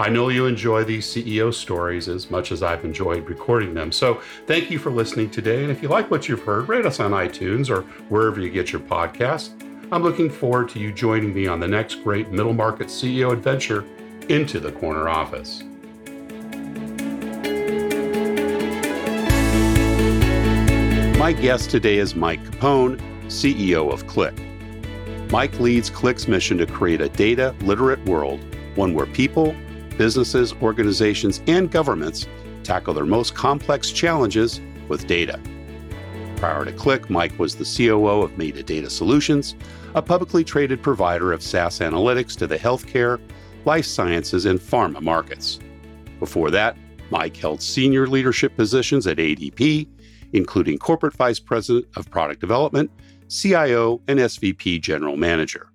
I know you enjoy these CEO stories as much as I've enjoyed recording them. So thank you for listening today. And if you like what you've heard, rate us on iTunes or wherever you get your podcasts. I'm looking forward to you joining me on the next great middle market CEO adventure into the corner office. My guest today is Mike Capone, CEO of Qlik. Mike leads Qlik's mission to create a data literate world, one where people, businesses, organizations, and governments tackle their most complex challenges with data. Prior to Qlik, Mike was the COO of Medidata Solutions, a publicly traded provider of SaaS analytics to the healthcare, life sciences, and pharma markets. Before that, Mike held senior leadership positions at ADP, including Corporate Vice President of Product Development, CIO, and SVP General Manager.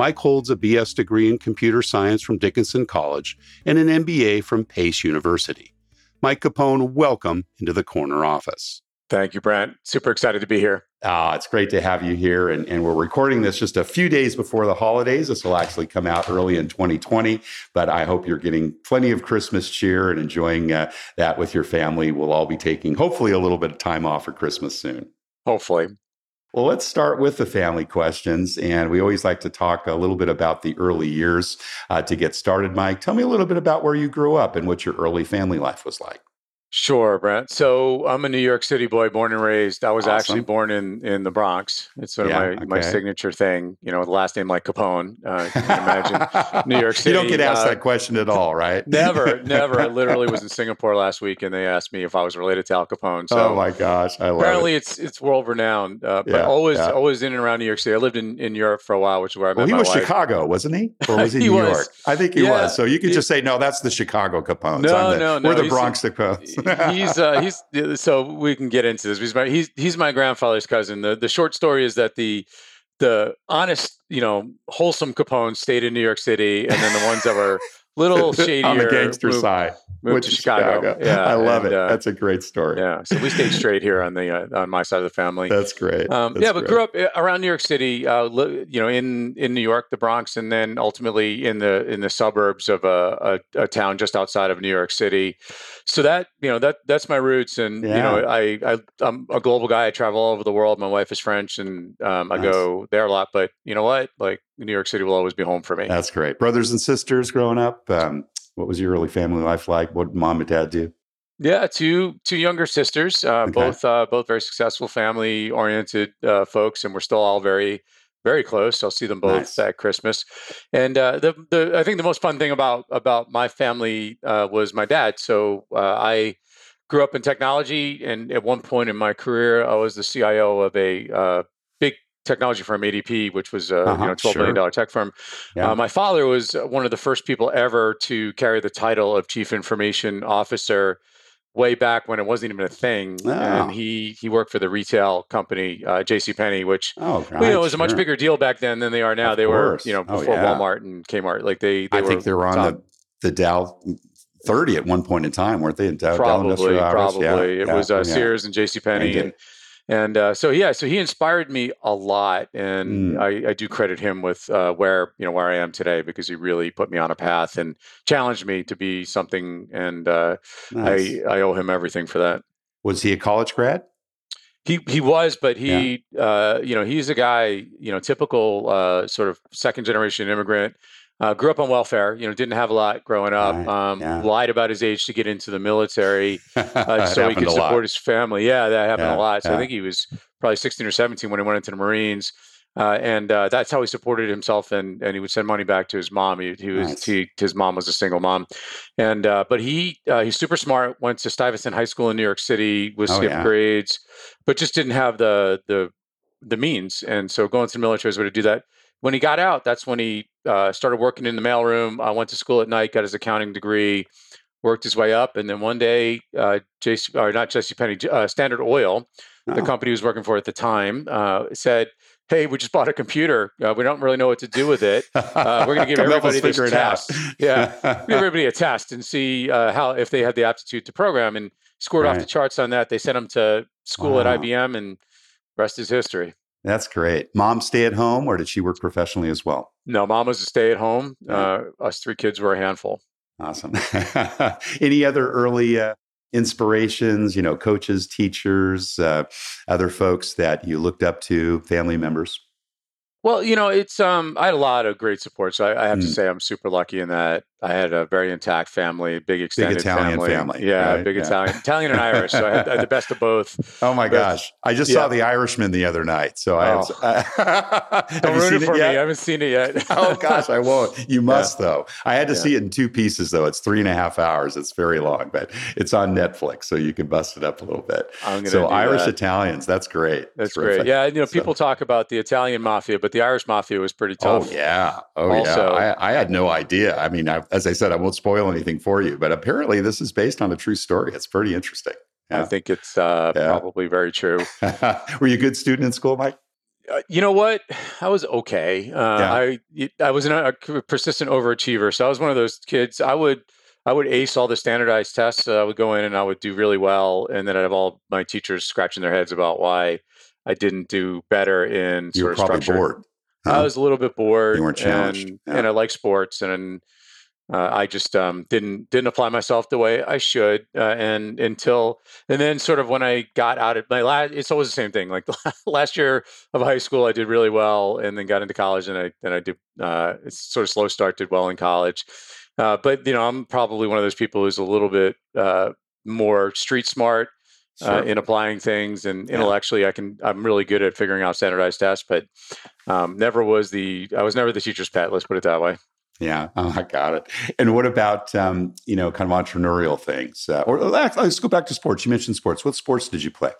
Mike holds a BS degree in computer science from Dickinson College and an MBA from Pace University. Mike Capone, welcome into the corner office. Thank you, Brent. Super excited to be here. Uh, it's great to have you here. And, and, we're recording this just a few days before the holidays. This will actually come out early in 2020, but I hope you're getting plenty of Christmas cheer and enjoying uh, that with your family. We'll all be taking hopefully a little bit of time off for Christmas soon. Hopefully. Well, let's start with the family questions. And we always like to talk a little bit about the early years uh, to get started. Mike, tell me a little bit about where you grew up and what your early family life was like. Sure, Brent. So I'm a New York City boy, born and raised. I was awesome. actually born in in the Bronx. It's sort of yeah, my, okay. my signature thing. You know, the last name like Capone. Uh, you can imagine New York City. you don't get asked uh, that question at all, right? never, never. I literally was in Singapore last week, and they asked me if I was related to Al Capone. So oh my gosh, I love apparently it. it's it's world renowned. Uh, but yeah, always yeah. always in and around New York City. I lived in, in Europe for a while, which is where I met well, he was wife. Chicago, wasn't he? Or was he, he New was. York? I think he was. So you could just say no. That's the Chicago Capone. No, the, no, no. We're the Bronx Capones. He's. Uh, he's so we can get into this. He's my he's he's my grandfather's cousin. The the short story is that the the honest, you know, wholesome Capone stayed in New York City, and then the ones that were little shady on the gangster moved, side moved to Chicago. Chicago. Yeah, I love and, it. Uh, That's a great story. Yeah, so we stayed straight here on the uh, on my side of the family. That's great. Um, That's yeah, but great. grew up uh, around New York City. Uh, you know, in in New York, the Bronx, and then ultimately in the in the suburbs of a, a, a town just outside of New York City. So that you know that that's my roots, and yeah. you know I, I I'm a global guy. I travel all over the world. My wife is French, and um, I nice. go there a lot. But you know what? Like New York City will always be home for me. That's great. Brothers and sisters growing up. Um, what was your early family life like? What did mom and dad do? Yeah, two two younger sisters, uh, okay. both uh, both very successful, family oriented uh, folks, and we're still all very very close. I'll see them both nice. at Christmas. And uh, the the I think the most fun thing about about my family uh, was my dad. So uh, I grew up in technology, and at one point in my career, I was the CIO of a big technology firm ADP, which was a uh-huh, you know twelve sure. million dollar tech firm. Yeah. Uh, my father was one of the first people ever to carry the title of chief information officer way back when it wasn't even a thing. Oh. And he he worked for the retail company uh, J.C. Penney, which oh, right, you know was a much bigger deal back then than they are now. Of they course. were you know oh, before oh, yeah. Walmart and Kmart. Like they, they I think they were on the the Dow 30 at one point in time, weren't they? In Dow, probably, Dow probably. Yeah, it yeah, was uh, Sears and J.C. Penney and and uh, so yeah, so he inspired me a lot, and mm. I, I, do credit him with uh, where you know where I am today because he really put me on a path and challenged me to be something, and uh, nice. I I owe him everything for that. Was he a college grad? He he was, but he yeah. Uh, you know he's a guy you know typical uh, sort of second generation immigrant uh, grew up on welfare, you know, didn't have a lot growing up. Right, um, yeah. Lied about his age to get into the military uh, so he could support his family. Yeah, that happened yeah, a lot. So yeah. I think he was probably 16 or 17 when he went into the Marines. Uh, and uh, that's how he supported himself, and, and he would send money back to his mom. He, he was nice. he, his mom was a single mom, and uh, but he uh, he's super smart. Went to Stuyvesant High School in New York City with oh, skip yeah. grades, but just didn't have the the the means. And so going to the military was going to do that. When he got out, that's when he uh, started working in the mailroom. I went to school at night, got his accounting degree, worked his way up, and then one day, uh, JC, or not J.C. Penney, uh, Standard Oil, oh. the company he was working for at the time, uh, said hey, we just bought a computer. Uh, we don't really know what to do with it. Uh, we're going to give everybody this test. yeah, give everybody a test and see uh, how if they had the aptitude to program. And scored right. off the charts on that. They sent him to school wow. at IBM, and rest is history. That's great. Mom stay at home, or did she work professionally as well? No, mom was a stay at home. Uh, us three kids were a handful. Awesome. Any other early uh, inspirations, you know, coaches, teachers, uh, other folks that you looked up to, family members? Well, you know, it's um, I had a lot of great support, so I, I have mm. to say I'm super lucky in that I had a very intact family, big extended big Italian family. family yeah, right? big yeah. Italian, Italian and Irish. So I had, I had, the best of both. Oh my but, gosh, I just yeah. saw The Irishman the other night. So I have, oh. Don't ruin it for me. I haven't seen it yet. oh gosh, I won't. You must yeah. though. I had to see it in two pieces though. It's three and a half hours. It's very long, but it's on Netflix, so you can bust it up a little bit. so Irish that. Italians, that's great. That's great. Yeah, you know, people so. talk about the Italian mafia, but the Irish mafia was pretty tough. Oh yeah. Oh also, yeah. I, I, had no idea. I mean, I, as I said, I won't spoil anything for you, but apparently this is based on a true story. It's pretty interesting. Yeah. I think it's uh, yeah. probably very true. Were you a good student in school, Mike? Uh, you know what? I was okay. Uh, yeah. I I was a persistent overachiever, so I was one of those kids. I would I would ace all the standardized tests. I would go in and I would do really well, and then I'd have all my teachers scratching their heads about why I didn't do better in you sort were of probably structure. bored. Huh? I was a little bit bored. You weren't challenged, and, yeah. and I like sports, and uh, I just um, didn't didn't apply myself the way I should, uh, and until and then sort of when I got out of my last, it's always the same thing. Like last year of high school, I did really well, and then got into college, and I then I did uh, it's sort of slow start, did well in college, uh, but you know I'm probably one of those people who's a little bit uh, more street smart. Uh, in applying things and intellectually, I can. I'm really good at figuring out standardized tests, but um, never was the. I was never the teacher's pet. Let's put it that way. Yeah, oh, I got it. And what about um, you know kind of entrepreneurial things? Uh, or let's go back to sports. You mentioned sports. What sports did you play?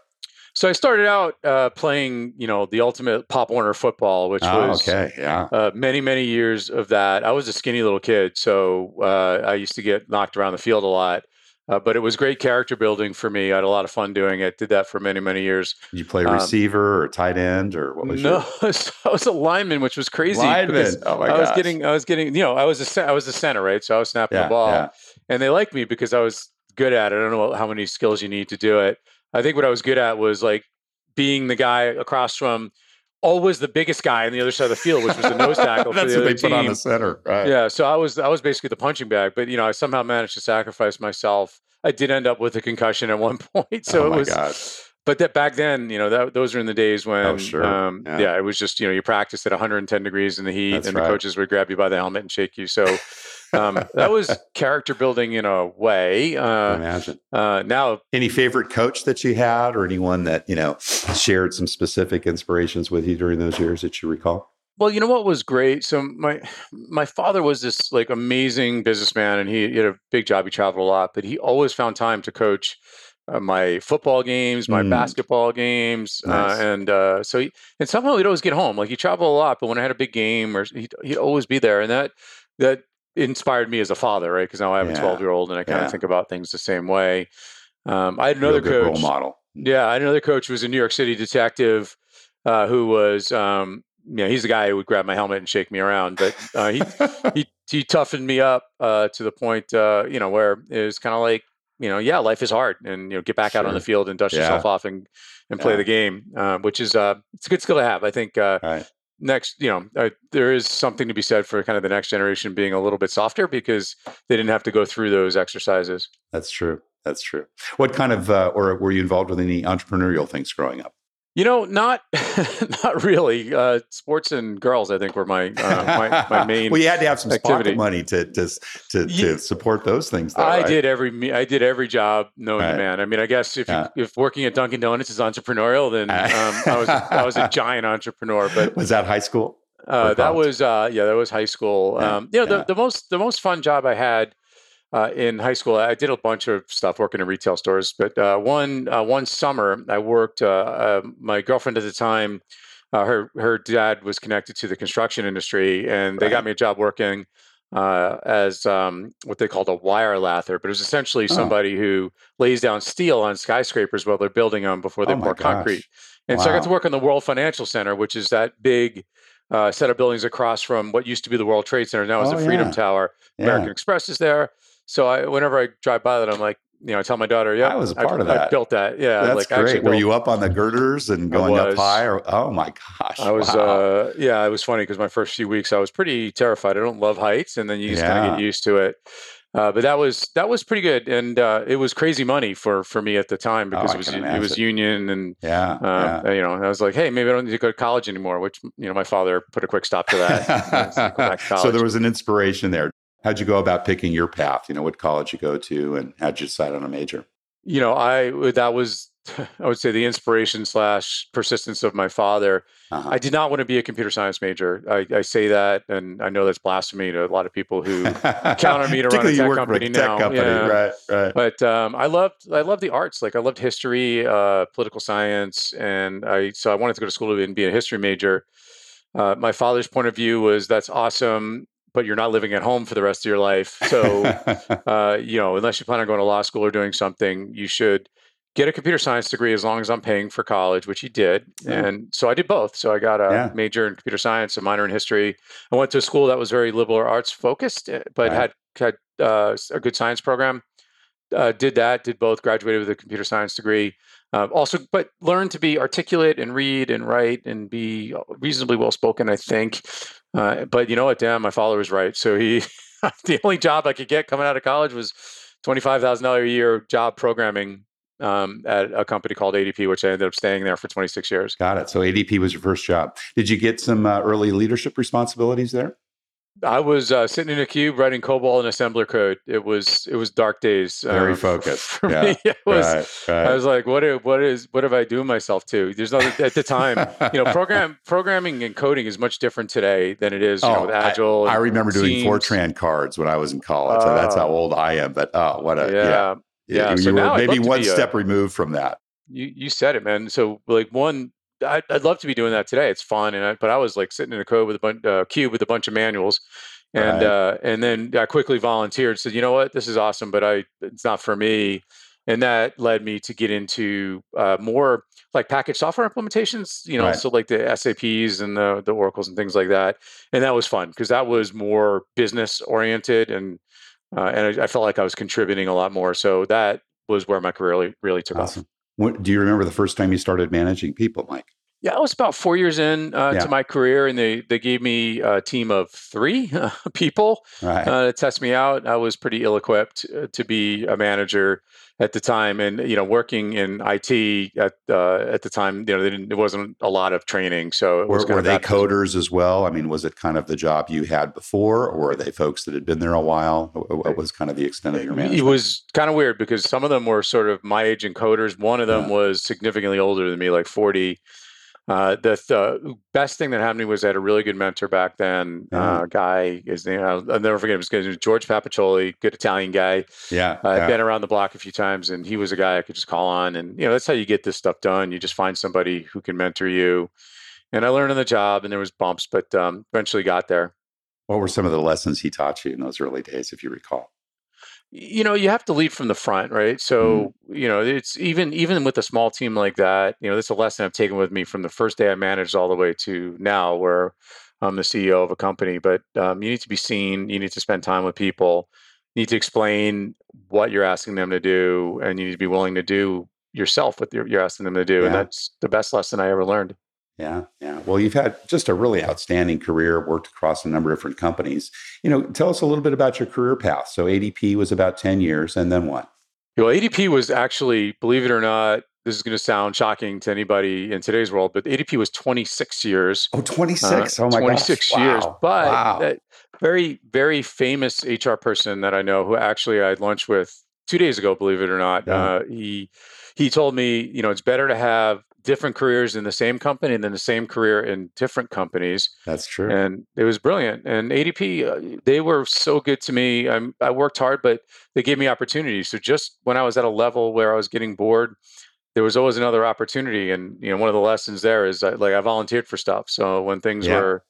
So I started out uh, playing, you know, the ultimate Pop Warner football, which oh, was okay, yeah, uh, many many years of that. I was a skinny little kid, so uh, I used to get knocked around the field a lot. Uh, but it was great character building for me. I had a lot of fun doing it. Did that for many, many years. Did you play um, receiver um, or tight end or what was no? Your... I was a lineman, which was crazy. Lineman. Oh my I was getting, I was getting, you know, I was a, I was a center, right? So I was snapping yeah, the ball, yeah. and they liked me because I was good at it. I don't know how many skills you need to do it. I think what I was good at was like being the guy across from always the biggest guy on the other side of the field, which was the nose tackle That's for the what other they team. put on the center, right? Yeah, so I was I was basically the punching bag, but you know I somehow managed to sacrifice myself. I did end up with a concussion at one point, so oh it was. Gosh. But that back then, you know, that those are in the days when, oh, sure. um, yeah. yeah. it was just you know you practiced at 110 degrees in the heat, That's and right. the coaches would grab you by the helmet and shake you. So um, that was character building in a way. Uh, imagine. Uh, now, any favorite coach that you had, or anyone that you know shared some specific inspirations with you during those years that you recall? Well, you know what was great. So my my father was this like amazing businessman, and he, he had a big job. He traveled a lot, but he always found time to coach. Uh, my football games, my mm. basketball games, uh, nice. uh, and uh, so he, and somehow he'd always get home. Like he traveled a lot, but when I had a big game, or he'd, he'd always be there, and that that inspired me as a father, right? Because now I have yeah. a 12 year old and I kind of yeah. think about things the same way. Um, I had another coach. Role model. Yeah, I had another coach who was a New York City detective uh, who was, um, you know, he's the guy who would grab my helmet and shake me around. But uh, he, he, he toughened me up uh, to the point, uh, you know, where it was kind of like, you know, yeah, life is hard, and you know, get back sure. out on the field and dust yeah. yourself off and and play the game, uh, which is uh, it's a good skill to have. I think right next, you know, uh, there is something to be said for kind of the next generation being a little bit softer because they didn't have to go through those exercises. That's true. That's true. What kind of, uh, or were you involved with any entrepreneurial things growing up? You know, not not really. Uh, sports and girls, I think, were my uh, my, my, main. well, you had to have some activity. pocket money to to to, to support those things. Though, I right? did every I did every job known right. to man. I mean, I guess if yeah. you, if working at Dunkin' Donuts is entrepreneurial, then um, I was I was a giant entrepreneur. But was that high school? Uh, that was uh, yeah, that was high school. Yeah. Um, you know, yeah. the, the most the most fun job I had uh, in high school, I did a bunch of stuff working in retail stores. But uh, one uh, one summer, I worked. Uh, uh, my girlfriend at the time, uh, her her dad was connected to the construction industry, and they right. got me a job working as um, what they called a wire lather. But it was essentially oh. somebody who lays down steel on skyscrapers while they're building them before they oh pour concrete. And wow. so I got to work on the World Financial Center, which is that big uh, set of buildings across from what used to be the World Trade Center. Now is oh, the Freedom yeah. Tower. American yeah. Express is there. So I, whenever I drive by that, I'm like, you know, I tell my daughter, yeah, I was a part I, of that. I built that. Yeah, that's like, great. Were you up on the girders and going up high? Or, oh my gosh! I was. Wow. Uh, yeah, it was funny because my first few weeks I was pretty terrified. I don't love heights, and then you just yeah. kind of get used to it. Uh, but that was that was pretty good, and uh, it was crazy money for for me at the time oh, because oh, it was it was union, and yeah, uh, yeah, you know, I was like, hey, maybe I don't need to go to college anymore. Which you know, my father put a quick stop to that. so there was an inspiration there. How'd you go about picking your path? You know, what college you go to, and how'd you decide on a major? You know, I that was I would say the inspiration slash persistence of my father. Uh-huh. I did not want to be a computer science major. I, I, say that, and I know that's blasphemy to a lot of people who count on me to run a tech company a now. company, yeah. right, right. But um, I loved I loved the arts. Like I loved history, uh, political science, and I so I wanted to go to school and be a history major. Uh, my father's point of view was that's awesome but you're not living at home for the rest of your life. So, uh, you know, unless you plan on going to law school or doing something, you should get a computer science degree as long as I'm paying for college, which he did. Yeah. And so I did both. So I got a yeah. major in computer science, a minor in history. I went to a school that was very liberal arts focused, eh, but right. had had uh, a good science program. Uh, did that, did both, graduated with a computer science degree. Uh, also, but learned to be articulate and read and write and be reasonably well spoken, I think. Uh, but you know what, damn, my father was right. So he, the only job I could get coming out of college was $25,000 a year job programming um, at a company called ADP, which I ended up staying there for 26 years. Got it. So ADP was your first job. Did you get some uh, early leadership responsibilities there? I was uh, sitting in a cube writing COBOL and assembler code. It was it was dark days. Very um, focused. For yeah. me, it was. Right, right. I was like, what? What is? What have I doing myself to? There's nothing at the time. you know, program programming and coding is much different today than it is. You oh, know, with Agile. I, I remember doing Fortran cards when I was in college. Uh, so that's how oh. old I am. But oh, what a yeah. yeah. Yeah, you, so were maybe one step a, removed from that. You you said it, man. So like one, I, would I'd, love to be doing that today. It's fun, and I, but I was like sitting in a code with a bunch uh, cube with a bunch of manuals, and right. uh, and then I quickly volunteered. Said, you know what, this is awesome, but I it's not for me. And that led me to get into uh, more like package software implementations, you know, right. so like the SAPs and the the Oracles and things like that. And that was fun because that was more business oriented and uh, and I, I, felt like I was contributing a lot more. So that was where my career really, really took awesome. off. What, do you remember the first time you started managing people, Mike? Yeah, I was about four years in uh, yeah. to my career, and they they gave me a team of three people right. uh, to test me out. I was pretty ill equipped uh, to be a manager at the time, and you know, working in IT at uh, at the time, you know, there wasn't a lot of training. So were, were they coders as well? I mean, was it kind of the job you had before, or were they folks that had been there a while? What was kind of the extent of your management? It was kind of weird because some of them were sort of my age and coders. One of them yeah. was significantly older than me, like forty uh, the, the, best thing that happened to me was I had a really good mentor back then. Uh, guy, his name, I'll, I'll never forget him. His George Papaccioli, good Italian guy. Yeah, uh, yeah. been around the block a few times, and he was a guy I could just call on. And you know, that's how you get this stuff done. You just find somebody who can mentor you. And I learned on the job, and there was bumps, but um, eventually got there. What were some of the lessons he taught you in those early days, if you recall? You know you have to lead from the front right mm-hmm. so mm. you know it's even even with a small team like that you know that's a lesson i've taken with me from the first day i managed all the way to now where i'm the ceo of a company but um, you need to be seen you need to spend time with people you need to explain what you're asking them to do and you need to be willing to do yourself what you're, you're asking them to do yeah. and that's the best lesson i ever learned yeah, yeah. Well, you've had just a really outstanding career, worked across a number of different companies. You know, tell us a little bit about your career path. So ADP was about 10 years, and then what? Well, ADP was actually, believe it or not, this is going to sound shocking to anybody in today's world, but ADP was 26 years. Oh, 26. Uh, oh, my 26 gosh. years. Wow. But wow. very, very famous HR person that I know who actually I had lunch with two days ago, believe it or not. Yeah. Uh, he he told me, you know, it's better to have different careers in the same company and then the same career in different companies. That's true. And it was brilliant. And ADP, uh, they were so good to me. I'm, I worked hard, but they gave me opportunities. So just when I was at a level where I was getting bored, there was always another opportunity. And you know, one of the lessons there is that, like I volunteered for stuff. So when things yeah. were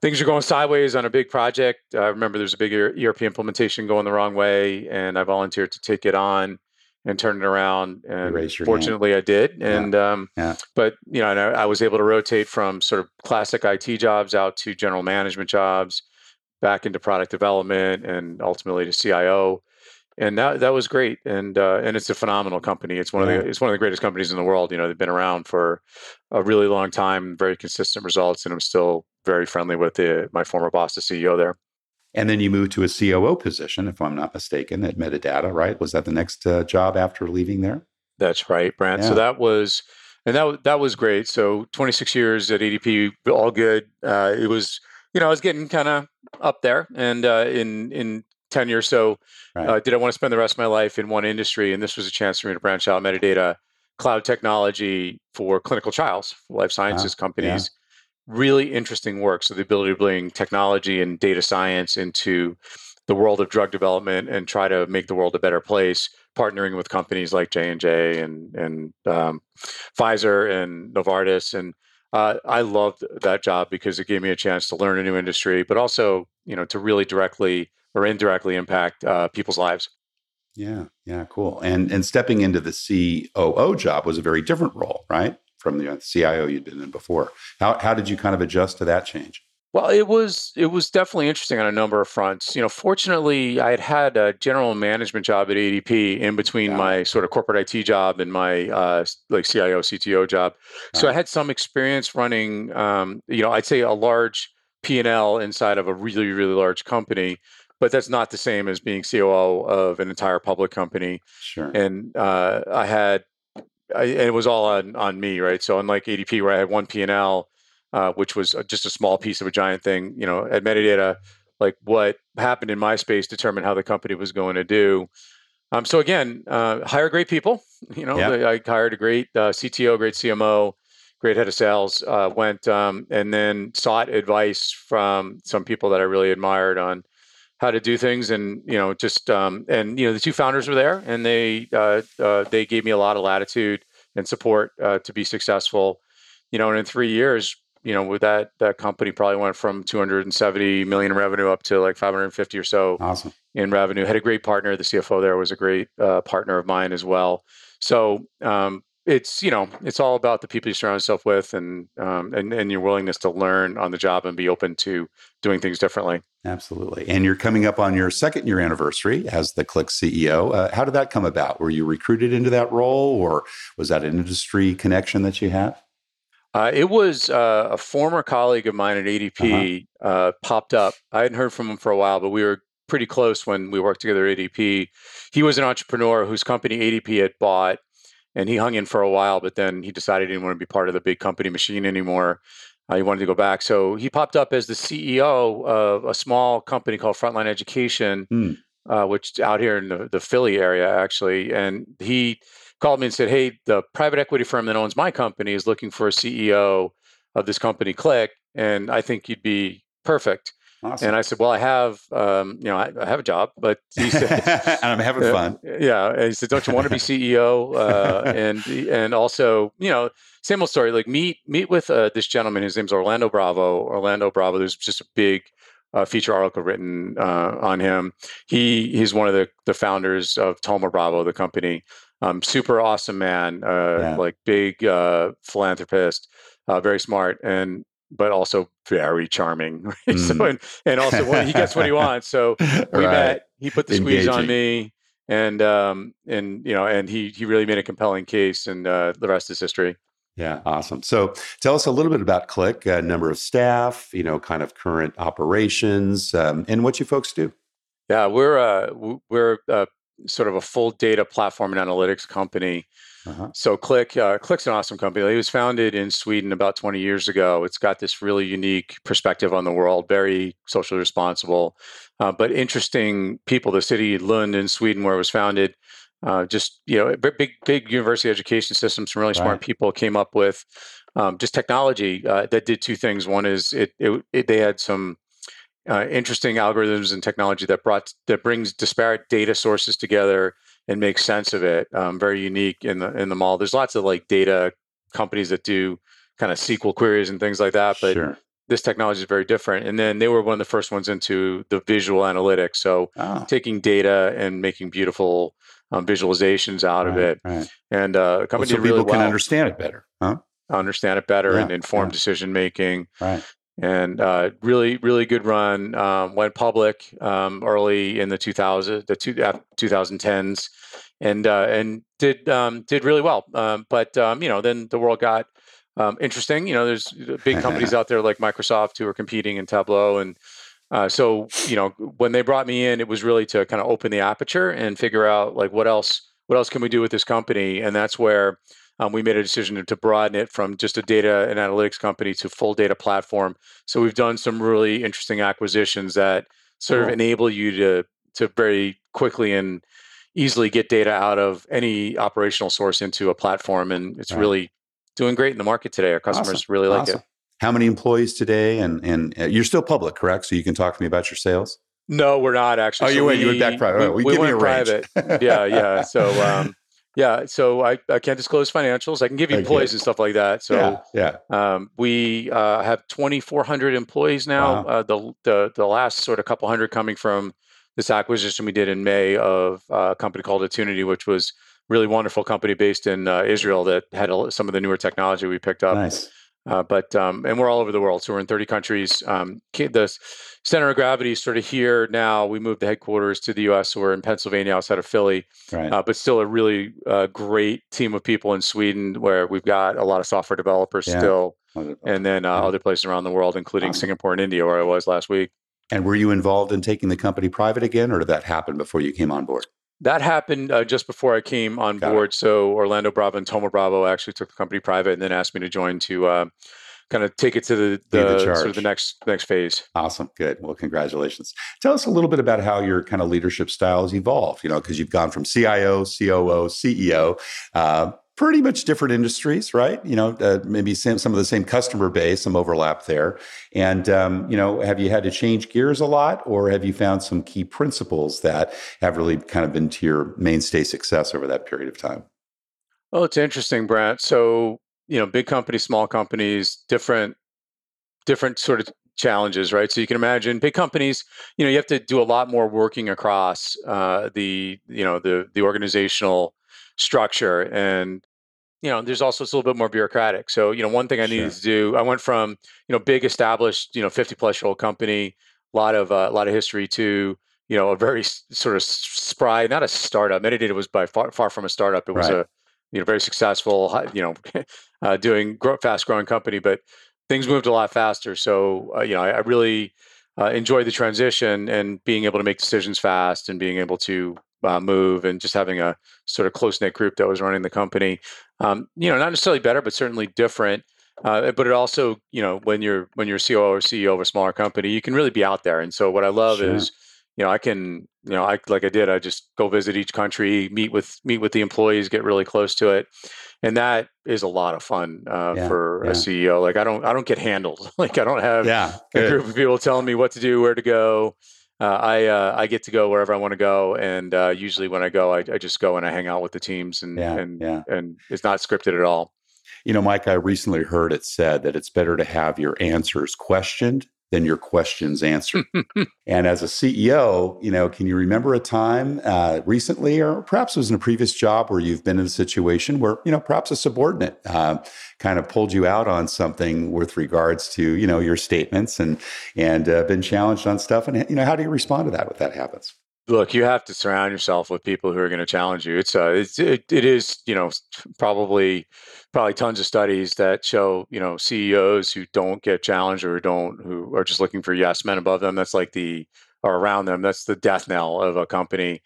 things are going sideways on a big project, I remember there's a big ERP implementation going the wrong way, and I volunteered to take it on and turn it around. And fortunately, hand. I did. And yeah. Um, yeah. but you know, I, I was able to rotate from sort of classic IT jobs out to general management jobs, back into product development, and ultimately to CIO. And that that was great. And uh, and it's a phenomenal company. It's one yeah. of the it's one of the greatest companies in the world. You know, they've been around for a really long time, very consistent results, and I'm still very friendly with the my former boss, the CEO there. And then you moved to a COO position, if I'm not mistaken, at Medidata, right? Was that the next uh, job after leaving there? That's right, Brant. Yeah. So that was, and that that was great. So 26 years at ADP, all good. Uh, it was, you know, I was getting kind of up there, and uh, in in tenure. So, right. Uh, did I want to spend the rest of my life in one industry? And this was a chance for me to branch out. Medidata, cloud technology for clinical trials, life sciences uh, companies. Yeah really interesting work. So the ability to bring technology and data science into the world of drug development and try to make the world a better place, partnering with companies like J and J and and um, Pfizer and Novartis, and uh, I loved that job because it gave me a chance to learn a new industry, but also you know to really directly or indirectly impact uh, people's lives. Yeah, yeah, cool. And and stepping into the COO job was a very different role, right? From the CIO you'd been in before. How how did you kind of adjust to that change? Well, it was it was definitely interesting on a number of fronts. You know, fortunately, I had had a general management job at ADP in between yeah. my sort of corporate IT job and my uh, like CIO CTO job. So I had some experience running, um, you know, I'd say a large P and L inside of a really really large company. But that's not the same as being COO of an entire public company. Sure. And uh, I had I, it was all on on me, right? So unlike ADP, where I had one P and L, uh, which was just a small piece of a giant thing, you know, at Medidata, like what happened in my space determined how the company was going to do. Um, so again, uh, hire great people. You know, yep. I hired a great uh, CTO, great CMO, great head of sales. Uh, went um, and then sought advice from some people that I really admired on how to do things and you know just um, and you know the two founders were there and they uh, uh, they gave me a lot of latitude and support uh, to be successful. You know and in three years you know with that that company probably went from 270 million in revenue up to like 550 or so awesome. in revenue. Had a great partner. The cfo there was a great uh, partner of mine as well. So um, it's you know it's all about the people you surround yourself with and um, and and your willingness to learn on the job and be open to doing things differently. Absolutely. And you're coming up on your second year anniversary as the Qlik ceo uh, how did that come about? Were you recruited into that role or was that an industry connection that you had? Uh, it was uh, a former colleague of mine at adp uh-huh. Uh, popped up. I hadn't heard from him for a while but we were pretty close when we worked together at adp he was an entrepreneur whose company adp had bought and he hung in for a while, but then he decided he didn't want to be part of the big company machine anymore. Uh, he wanted to go back, so he popped up as the CEO of a small company called Frontline Education, mm. uh, which out here in the, the Philly area actually. And he called me and said, "Hey, the private equity firm that owns my company is looking for a CEO of this company, Qlik, and I think you'd be perfect." Awesome. And I said, "Well, I have, um, you know, I, I, have a job, but he said, and I'm having uh, fun." Yeah, and he said, "Don't you want to be CEO?" Uh, and and also, you know, same old story. Like meet meet with uh, this gentleman. His name's Orlando Bravo. Orlando Bravo. There's just a big uh, feature article written uh, on him. He he's one of the the founders of Thoma Bravo, the company. Um, super awesome man, uh, yeah. like big philanthropist, very smart, and but also very charming. Right? Mm. So and, and also when he gets what he wants. So we right. met. He put the Engaging. squeeze on me, and um and you know and he he really made a compelling case, and uh, the rest is history. Yeah, awesome. So tell us a little bit about Qlik, uh, number of staff, you know, kind of current operations, um, and what you folks do. Yeah, we're uh, we're uh, sort of a full data platform and analytics company. Uh-huh. So Qlik, uh, Qlik's an awesome company. It was founded in Sweden about 20 years ago. It's got this really unique perspective on the world, very socially responsible, uh, but interesting people. The city Lund in Sweden, where it was founded, uh, just you know, big big university education system. Some really smart right. people came up with um, just technology uh, that did two things. One is it, it, it they had some uh, interesting algorithms and technology that brought that brings disparate data sources together and make sense of it. Um, very unique in the in the mall. There's lots of like data companies that do kind of SQL queries and things like that, but sure. this technology is very different. And then they were one of the first ones into the visual analytics. So oh. taking data and making beautiful um, visualizations out right, of it. Right. And uh, a company well, so people really can well. understand it better, huh? Understand it better yeah, and inform yeah. decision making. Right and uh, really, really good run. Um, went public um, early in the 2000, the two, uh, 2010s, and uh, and did um, did really well. Um, but um, you know, then the world got um, interesting. You know, there's big companies out there like Microsoft who are competing in Tableau, and uh, so you know, when they brought me in, it was really to kind of open the aperture and figure out like what else what else can we do with this company, and that's where um, we made a decision to broaden it from just a data and analytics company to full data platform. So we've done some really interesting acquisitions that sort of enable you to to very quickly and easily get data out of any operational source into a platform, and it's right. really doing great in the market today. Our customers awesome. really like awesome. it. How many employees today? And and uh, you're still public, correct? So you can talk to me about your sales. No, we're not actually. Oh, you so went. We, you went back private. We, we, we went private. yeah, yeah. So um, yeah, so I, I can't disclose financials. I can give you okay. employees and stuff like that. So yeah, yeah. Um, we uh, have 2,400 employees now. Wow. Uh, the, the the last sort of couple hundred coming from this acquisition we did in May of uh, a company called Attunity, which was really wonderful company based in uh, Israel that had a, some of the newer technology we picked up. Nice. Uh, but um, and we're all over the world, so we're in 30 countries. Um, the center of gravity is sort of here now. We moved the headquarters to the U.S. So we're in Pennsylvania, outside of Philly, right. uh, but still a really uh, great team of people in Sweden, where we've got a lot of software developers yeah. still, and then uh, yeah. other places around the world, including Singapore and India, where I was last week. And were you involved in taking the company private again, or did that happen before you came on board? That happened uh, just before I came on Got board. It. So Orlando Bravo and Thoma Bravo actually took the company private and then asked me to join to uh, kind of take it to the, the, the sort of the next next phase. Awesome, good. Well, congratulations. Tell us a little bit about how your kind of leadership style has evolved. You know, because you've gone from CIO, COO, CEO. Uh, pretty much different industries, right? You know, uh, maybe some, some of the same customer base, some overlap there. And, um, you know, have you had to change gears a lot or have you found some key principles that have really kind of been to your mainstay success over that period of time? Well, it's interesting, Brent. So, you know, big companies, small companies, different, different sort of challenges, right? So you can imagine big companies, you know, you have to do a lot more working across uh, the, you know, the the organizational structure and you know, there's also it's a little bit more bureaucratic. So, you know, one thing I needed to do, I went from, you know, big established, you know, 50 plus year old company, a lot of uh, a lot of history to, you know, a very sort of spry, not a startup. Medidata was by far far from a startup. It was right. a, you know, very successful, you know, uh, doing grow, fast growing company, but things moved a lot faster. So, uh, you know, I, I really uh, enjoyed the transition and being able to make decisions fast and being able to uh, move and just having a sort of close knit group that was running the company. Um, you know, not necessarily better, but certainly different. Uh, but it also, you know, when you're when you're COO or CEO of a smaller company, you can really be out there. And so, what I love sure. is, you know, I can, you know, I like I did. I just go visit each country, meet with meet with the employees, get really close to it, and that is a lot of fun uh, yeah, for yeah. a CEO. Like I don't I don't get handled. Like I don't have yeah, a group of people telling me what to do, where to go uh, I uh, I get to go wherever I want to go, and uh, usually when I go, I, I, just go and I hang out with the teams, and yeah, and yeah. and it's not scripted at all. You know, Mike, I recently heard it said that it's better to have your answers questioned than your questions answered. and as a CEO, you know, can you remember a time uh, recently, or perhaps it was in a previous job where you've been in a situation where, you know, perhaps a subordinate uh, kind of pulled you out on something with regards to, you know, your statements and and uh, been challenged on stuff, and you know, how do you respond to that when that happens? Look, you have to surround yourself with people who are going to challenge you. It's uh, it's it, it is you know probably probably tons of studies that show you know CEOs who don't get challenged or don't who are just looking for yes men above them. That's like the or around them. That's the death knell of a company.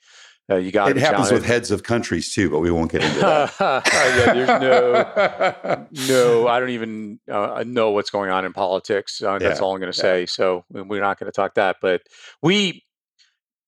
uh, you got it happens with heads of countries too, but we won't get into that. yeah, there's no, no. I don't even uh, know what's going on in politics. Uh, that's yeah, all I'm going to yeah. say. So we're not going to talk that. But we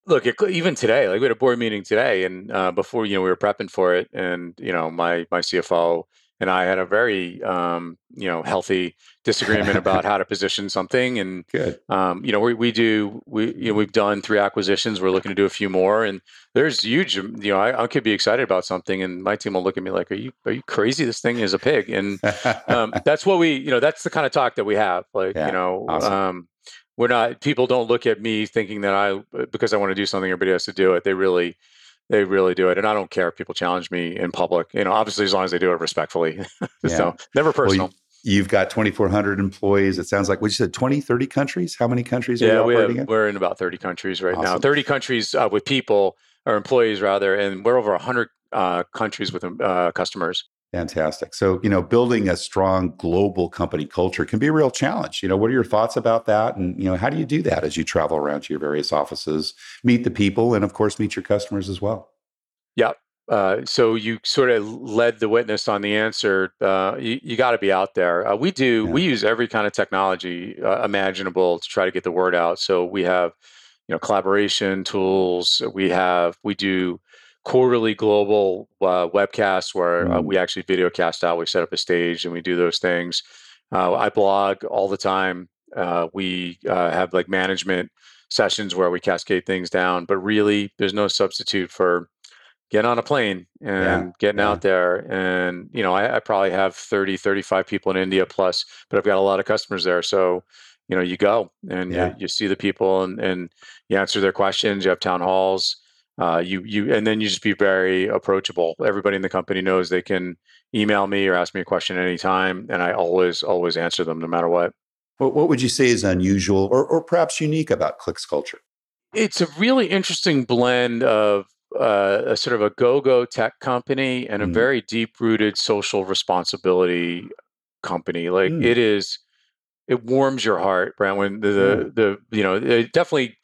look even today. Like we had a board meeting today, and uh, before you know we were prepping for it, and you know my my CFO and I had a very um, you know healthy disagreement about how to position something. And Good. Um, you know we, we do we you know we've done three acquisitions. We're looking to do a few more, and there's huge. You know I, I could be excited about something, and my team will look at me like, "Are you are you crazy? This thing is a pig." And um, that's what we you know that's the kind of talk that we have. Like yeah, you know. Awesome. Um, we're not people don't look at me thinking that I because I want to do something everybody has to do it. They really they really do it, and I don't care if people challenge me in public. You know, obviously as long as they do it respectfully. Yeah. so never personal. Well, you, have got 2,400 employees. It sounds like what you said, 20, 30 countries. How many countries? Yeah, we have, in? we're in about 30 countries right awesome. now. 30 countries uh, with people or employees rather, and we're over 100 uh, countries with uh, customers. Fantastic. So, you know, building a strong global company culture can be a real challenge. You know, what are your thoughts about that? And, you know, how do you do that as you travel around to your various offices, meet the people, and of course, meet your customers as well? Yeah. Uh, so you sort of led the witness on the answer. Uh, you, you got to be out there. Uh, we do. Yeah. We use every kind of technology uh, imaginable to try to get the word out. So we have, you know, collaboration tools. We have. We do quarterly global uh, webcasts where uh, mm. we actually video cast out. We set up a stage and we do those things. Uh, I blog all the time. Uh, we uh, have like management sessions where we cascade things down, but really, there's no substitute for getting on a plane and yeah. getting yeah. out there. And, you know, I, I, probably have 30, 35 people in India plus, but I've got a lot of customers there. So, you know, you go and yeah. you, you, see the people and, and you answer their questions. You have town halls uh, you you and then you just be very approachable. Everybody in the company knows they can email me or ask me a question anytime, and I always always answer them no matter what. What, what would you say is unusual or, or perhaps unique about Qlik's culture? It's a really interesting blend of uh, a sort of a go-go tech company and a mm. very deep-rooted social responsibility company. Like mm. it is, it warms your heart, Brent. When the, mm. the, the you know it definitely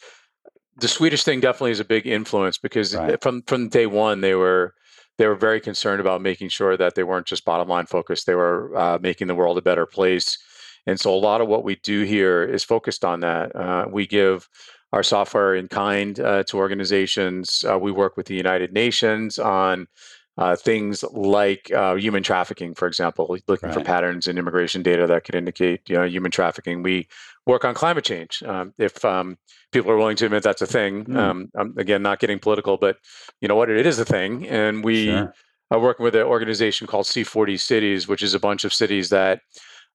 the Swedish thing definitely is a big influence because right. from from day one they were they were very concerned about making sure that they weren't just bottom line focused; they were uh, making the world a better place. And so, a lot of what we do here is focused on that. Uh, we give our software in kind uh, to organizations. Uh, we work with the United Nations on uh, things like uh, human trafficking, for example, looking right. for patterns in immigration data that could indicate you know, human trafficking. We work on climate change. Um, if um, people are willing to admit that's a thing, mm. um, I'm again not getting political, but you know what, it is a thing, and we sure. are working with an organization called C40 Cities, which is a bunch of cities that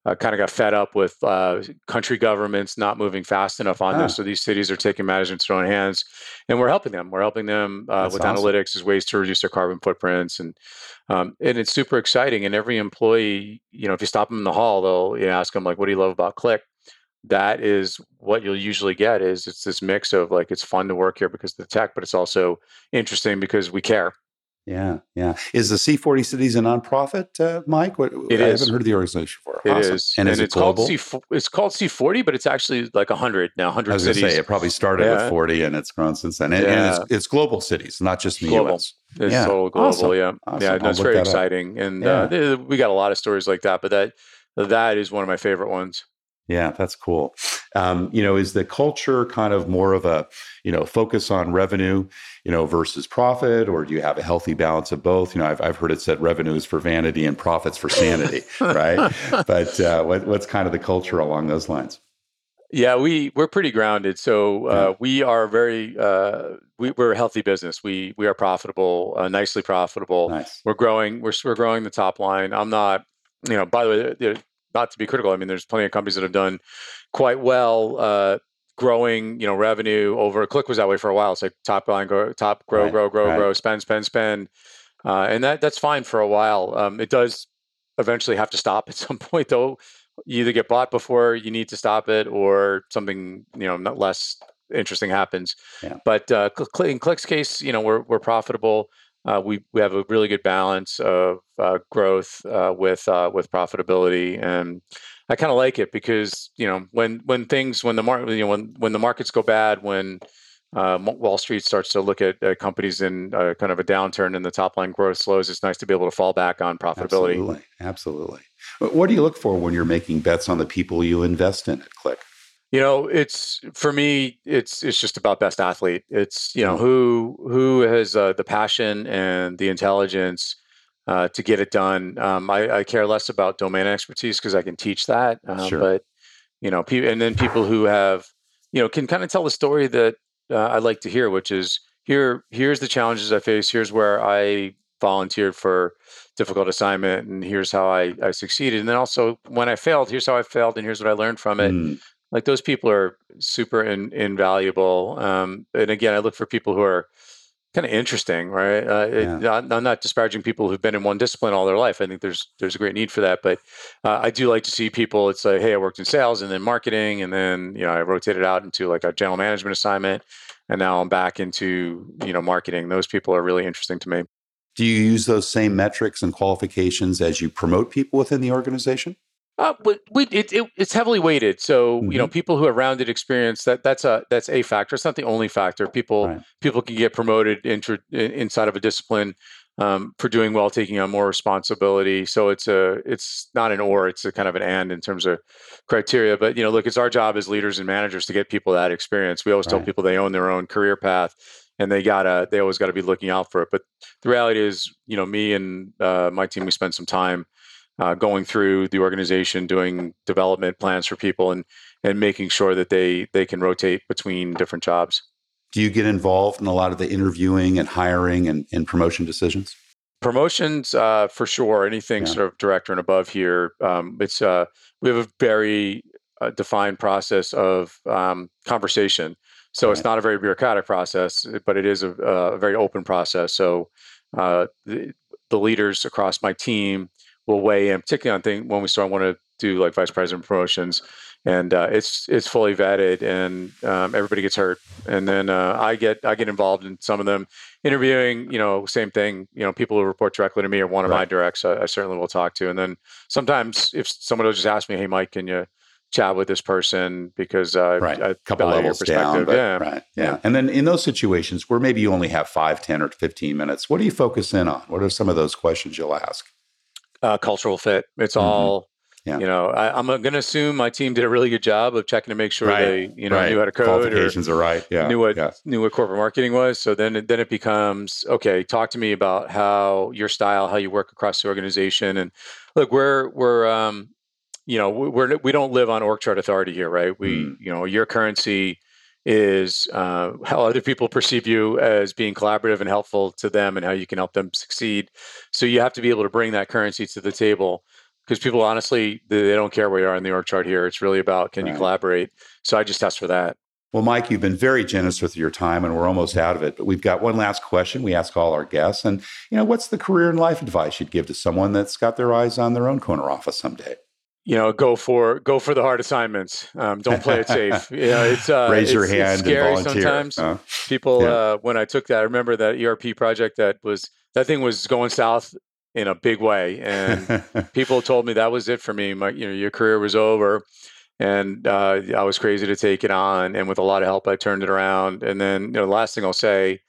uh, kind of got fed up with uh, country governments not moving fast enough on ah. this. So these cities are taking matters into their own hands, and we're helping them. We're helping them uh, with awesome. analytics as ways to reduce their carbon footprints, and um, and it's super exciting. And every employee, you know, if you stop them in the hall, they'll you know, ask them like, "What do you love about Qlik?" That is what you'll usually get. Is it's this mix of like it's fun to work here because of the tech, but it's also interesting because we care yeah, yeah. Is the C40 Cities a nonprofit, uh, Mike? What, it I is. haven't heard of the organization before. It awesome. is, and, and is it's it global? Called C, it's called C40, but it's actually like 100 now, 100 I was cities. Say, it probably started yeah. with 40 and it's grown since then. And, yeah. and it's, it's, global cities, not just in the global. US. It's yeah. total global, awesome. yeah. Awesome. Yeah, that's very exciting. Up. And uh, we got a lot of stories like that, but that that is one of my favorite ones. Yeah, that's cool. Um, you know, is the culture kind of more of a, you know, focus on revenue, you know, versus profit, or do you have a healthy balance of both? You know, I've, I've heard it said revenue is for vanity and profits for sanity, right? But uh, what, what's kind of the culture along those lines? Yeah, we we're pretty grounded. So uh, yeah. we are very uh, we, are a healthy business. We we are profitable, uh, nicely profitable. Nice. We're growing. We're we're growing the top line. I'm not, you know. By the way, not to be critical. I mean, there's plenty of companies that have done quite well, uh, growing, you know, revenue over. Qlik was that way for a while. It's like top line, grow, top grow, right, grow, grow, right. grow, spend, spend, spend, uh, and that that's fine for a while. Um, it does eventually have to stop at some point, though. You either get bought before you need to stop it, or something you know not less interesting happens. Yeah. But uh, in Qlik's case, you know, we're we're profitable uh, we we have a really good balance of uh, growth uh, with uh, with profitability, and I kind of like it because you know when when things when the market you know when when the markets go bad when uh, Wall Street starts to look at uh, companies in kind of a downturn and the top line growth slows, it's nice to be able to fall back on profitability. Absolutely. Absolutely. What do you look for when you're making bets on the people you invest in at Qlik? You know, it's for me. It's it's just about best athlete. It's you know who who has uh, the passion and the intelligence uh, to get it done. Um, I, I, care less about domain expertise because I can teach that. Uh, sure. But you know, pe- and then people who have you know can kind of tell the story that uh, I like to hear, which is here. Here's the challenges I face. Here's where I volunteered for difficult assignment, and here's how I, I succeeded. And then also when I failed, here's how I failed, and here's what I learned from it. Mm. Like those people are super in, invaluable. Um, and again, I look for people who are kind of interesting, right? Uh, yeah. it, I'm not disparaging people who've been in one discipline all their life. I think there's there's a great need for that, but uh, I do like to see people. It's like, hey, I worked in sales and then marketing, and then you know I rotated out into like a general management assignment, and now I'm back into you know marketing. Those people are really interesting to me. Do you use those same metrics and qualifications as you promote people within the organization? Uh, but we, it, it, it's heavily weighted. So mm-hmm. you know, mm-hmm. people who have rounded experience that that's a that's a factor. It's not the only factor. People right. people can get promoted into, inside of a discipline um, for doing well, taking on more responsibility. So it's a it's not an or, it's a kind of an and in terms of criteria. But you know, look, it's our job as leaders and managers to get people that experience. We always right. tell people they own their own career path and they gotta they always got to be looking out for it. But the reality is, you know, me and uh, my team we spend some time uh, going through the organization, doing development plans for people, and and making sure that they they can rotate between different jobs. Do you get involved in a lot of the interviewing and hiring and, and promotion decisions? Promotions, uh, for sure. Anything yeah. sort of director and above here, um, it's uh, we have a very uh, defined process of um, conversation. So right. it's not a very bureaucratic process, but it is a, a very open process. So uh, the, the leaders across my team will weigh in, particularly on things when we start want to do like vice president promotions, and uh, it's it's fully vetted, and um, everybody gets hurt, and then uh, I get I get involved in some of them, interviewing. You know, same thing. You know, people who report directly to me or one of right. my directs, I, I, certainly will talk to, and then sometimes if someone will just ask me, "Hey, Mike, can you?" chat with this person because uh, right. a couple levels down, but, yeah. right, yeah. yeah. And then in those situations where maybe you only have five, 10, or 15 minutes, what do you focus in on? What are some of those questions you'll ask? Uh, cultural fit. It's mm-hmm. all yeah. You know, I, am going to assume my team did a really good job of checking to make sure right. they, you know, right. knew how to code. Qualifications or are right. Yeah. Knew what yeah. knew what corporate marketing was. So then, then it becomes okay. Talk to me about how your style, how you work across the organization, and look, we're we're um, you know, we're we don't live on org chart authority here, right? We, mm. you know, your currency is uh, how other people perceive you as being collaborative and helpful to them and how you can help them succeed. So you have to be able to bring that currency to the table because people honestly they don't care where you are in the org chart here. It's really about can right. you collaborate. So I just test for that. Well, Mike, you've been very generous with your time, and we're almost out of it. But we've got one last question we ask all our guests, and you know, what's the career and life advice you'd give to someone that's got their eyes on their own corner office someday? You know, go for go for the hard assignments. Um, don't play it safe. You know, it's uh, raise it's, your hand. It's scary sometimes. Uh, People, yeah. uh, when I took that, I remember that ERP project that was that thing was going south in a big way, and people told me that was it for me. My, you know, your career was over, and uh, I was crazy to take it on. And with a lot of help, I turned it around. And then, you know, the last thing I'll say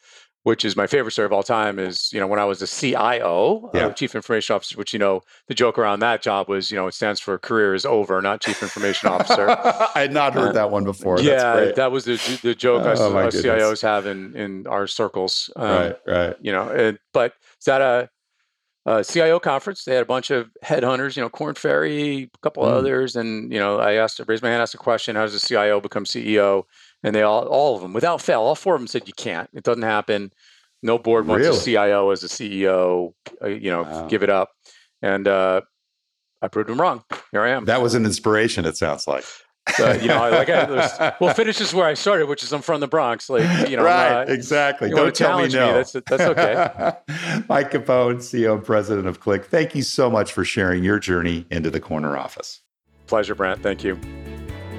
which is my favorite story of all time, is you know when I was a CIO, yeah. uh, Chief Information Officer, which you know the joke around that job was you know it stands for career is over, not Chief Information Officer. I had not heard uh, that one before. Yeah, that was the the joke oh, us, us CIOs have in in our circles. Um, right, right. You know, and, but is that a uh, CIO conference. They had a bunch of headhunters, you know, Korn Ferry, a couple mm. others, and you know, I asked, raised my hand, asked a question: How does a CIO become CEO? And they all, all of them, without fail, all four of them said you can't. It doesn't happen. No board wants really? a CIO as a CEO. Uh, you know, wow. give it up. And uh, I proved them wrong. Here I am. That was an inspiration. It sounds like. Uh, you know, like I was, well, finish this where I started, which is I'm from the Bronx. Like, you know, right? Not, exactly. Don't tell me no. Me, that's that's okay. Mike Capone, CEO and President of Qlik. Thank you so much for sharing your journey into the corner office. Pleasure, Brent. Thank you.